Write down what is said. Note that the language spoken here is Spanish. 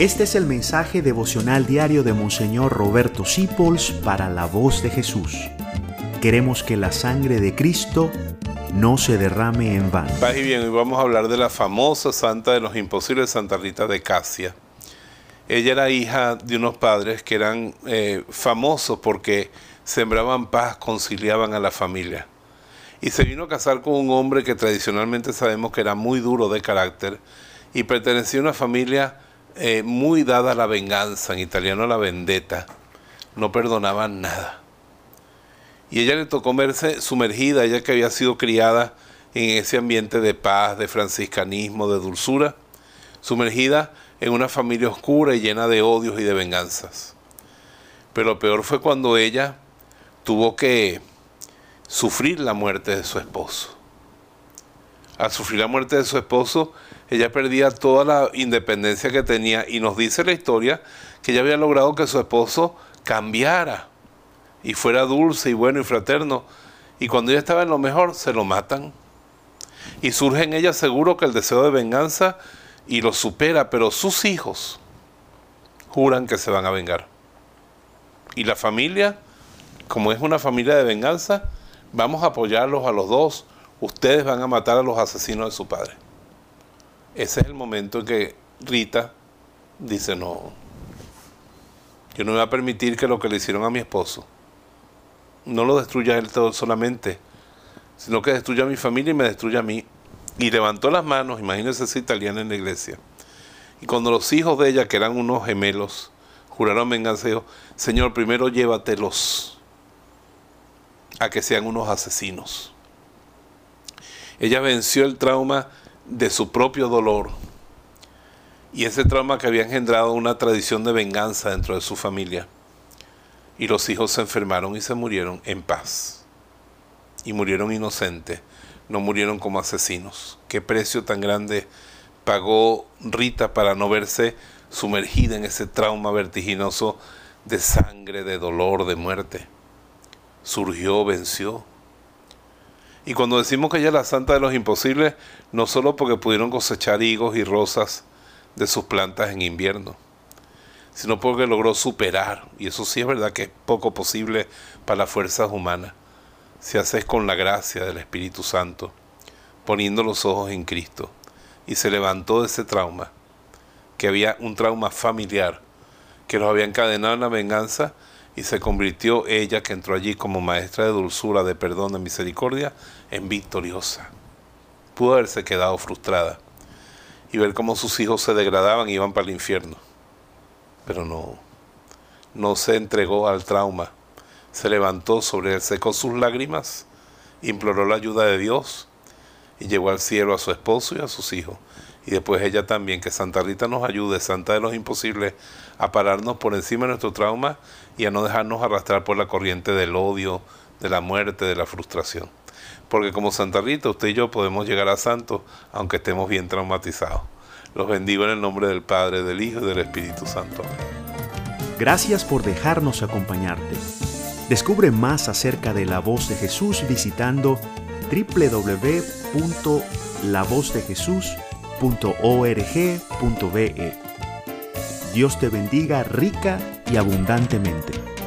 Este es el mensaje devocional diario de Monseñor Roberto Sipols para la voz de Jesús. Queremos que la sangre de Cristo no se derrame en vano. Paz y bien, hoy vamos a hablar de la famosa santa de los imposibles, Santa Rita de Casia. Ella era hija de unos padres que eran eh, famosos porque sembraban paz, conciliaban a la familia. Y se vino a casar con un hombre que tradicionalmente sabemos que era muy duro de carácter y pertenecía a una familia eh, muy dada la venganza, en italiano la vendetta, no perdonaban nada. Y ella le tocó verse sumergida, ella que había sido criada en ese ambiente de paz, de franciscanismo, de dulzura, sumergida en una familia oscura y llena de odios y de venganzas. Pero lo peor fue cuando ella tuvo que sufrir la muerte de su esposo. Al sufrir la muerte de su esposo, ella perdía toda la independencia que tenía y nos dice la historia que ella había logrado que su esposo cambiara y fuera dulce y bueno y fraterno. Y cuando ella estaba en lo mejor, se lo matan. Y surge en ella seguro que el deseo de venganza y lo supera, pero sus hijos juran que se van a vengar. Y la familia, como es una familia de venganza, vamos a apoyarlos a los dos. Ustedes van a matar a los asesinos de su padre. Ese es el momento en que Rita dice, no, yo no voy a permitir que lo que le hicieron a mi esposo no lo destruya él todo solamente, sino que destruya a mi familia y me destruya a mí. Y levantó las manos, imagínense esa italiana en la iglesia. Y cuando los hijos de ella, que eran unos gemelos, juraron venganza, dijo, Señor, primero llévatelos a que sean unos asesinos. Ella venció el trauma de su propio dolor y ese trauma que había engendrado una tradición de venganza dentro de su familia. Y los hijos se enfermaron y se murieron en paz. Y murieron inocentes, no murieron como asesinos. Qué precio tan grande pagó Rita para no verse sumergida en ese trauma vertiginoso de sangre, de dolor, de muerte. Surgió, venció y cuando decimos que ella es la santa de los imposibles, no solo porque pudieron cosechar higos y rosas de sus plantas en invierno, sino porque logró superar, y eso sí es verdad que es poco posible para las fuerzas humanas, si haces con la gracia del Espíritu Santo, poniendo los ojos en Cristo, y se levantó de ese trauma, que había un trauma familiar, que los había encadenado en la venganza, y se convirtió ella, que entró allí como maestra de dulzura, de perdón, de misericordia, en victoriosa. Pudo haberse quedado frustrada y ver cómo sus hijos se degradaban y iban para el infierno. Pero no, no se entregó al trauma. Se levantó sobre él, secó sus lágrimas, imploró la ayuda de Dios y llevó al cielo a su esposo y a sus hijos y después ella también, que Santa Rita nos ayude, Santa de los Imposibles, a pararnos por encima de nuestro trauma y a no dejarnos arrastrar por la corriente del odio, de la muerte, de la frustración. Porque como Santa Rita, usted y yo podemos llegar a santos aunque estemos bien traumatizados. Los bendigo en el nombre del Padre, del Hijo y del Espíritu Santo. Gracias por dejarnos acompañarte. Descubre más acerca de la voz de Jesús visitando www.lavozdejesús.com Dios te bendiga rica y abundantemente.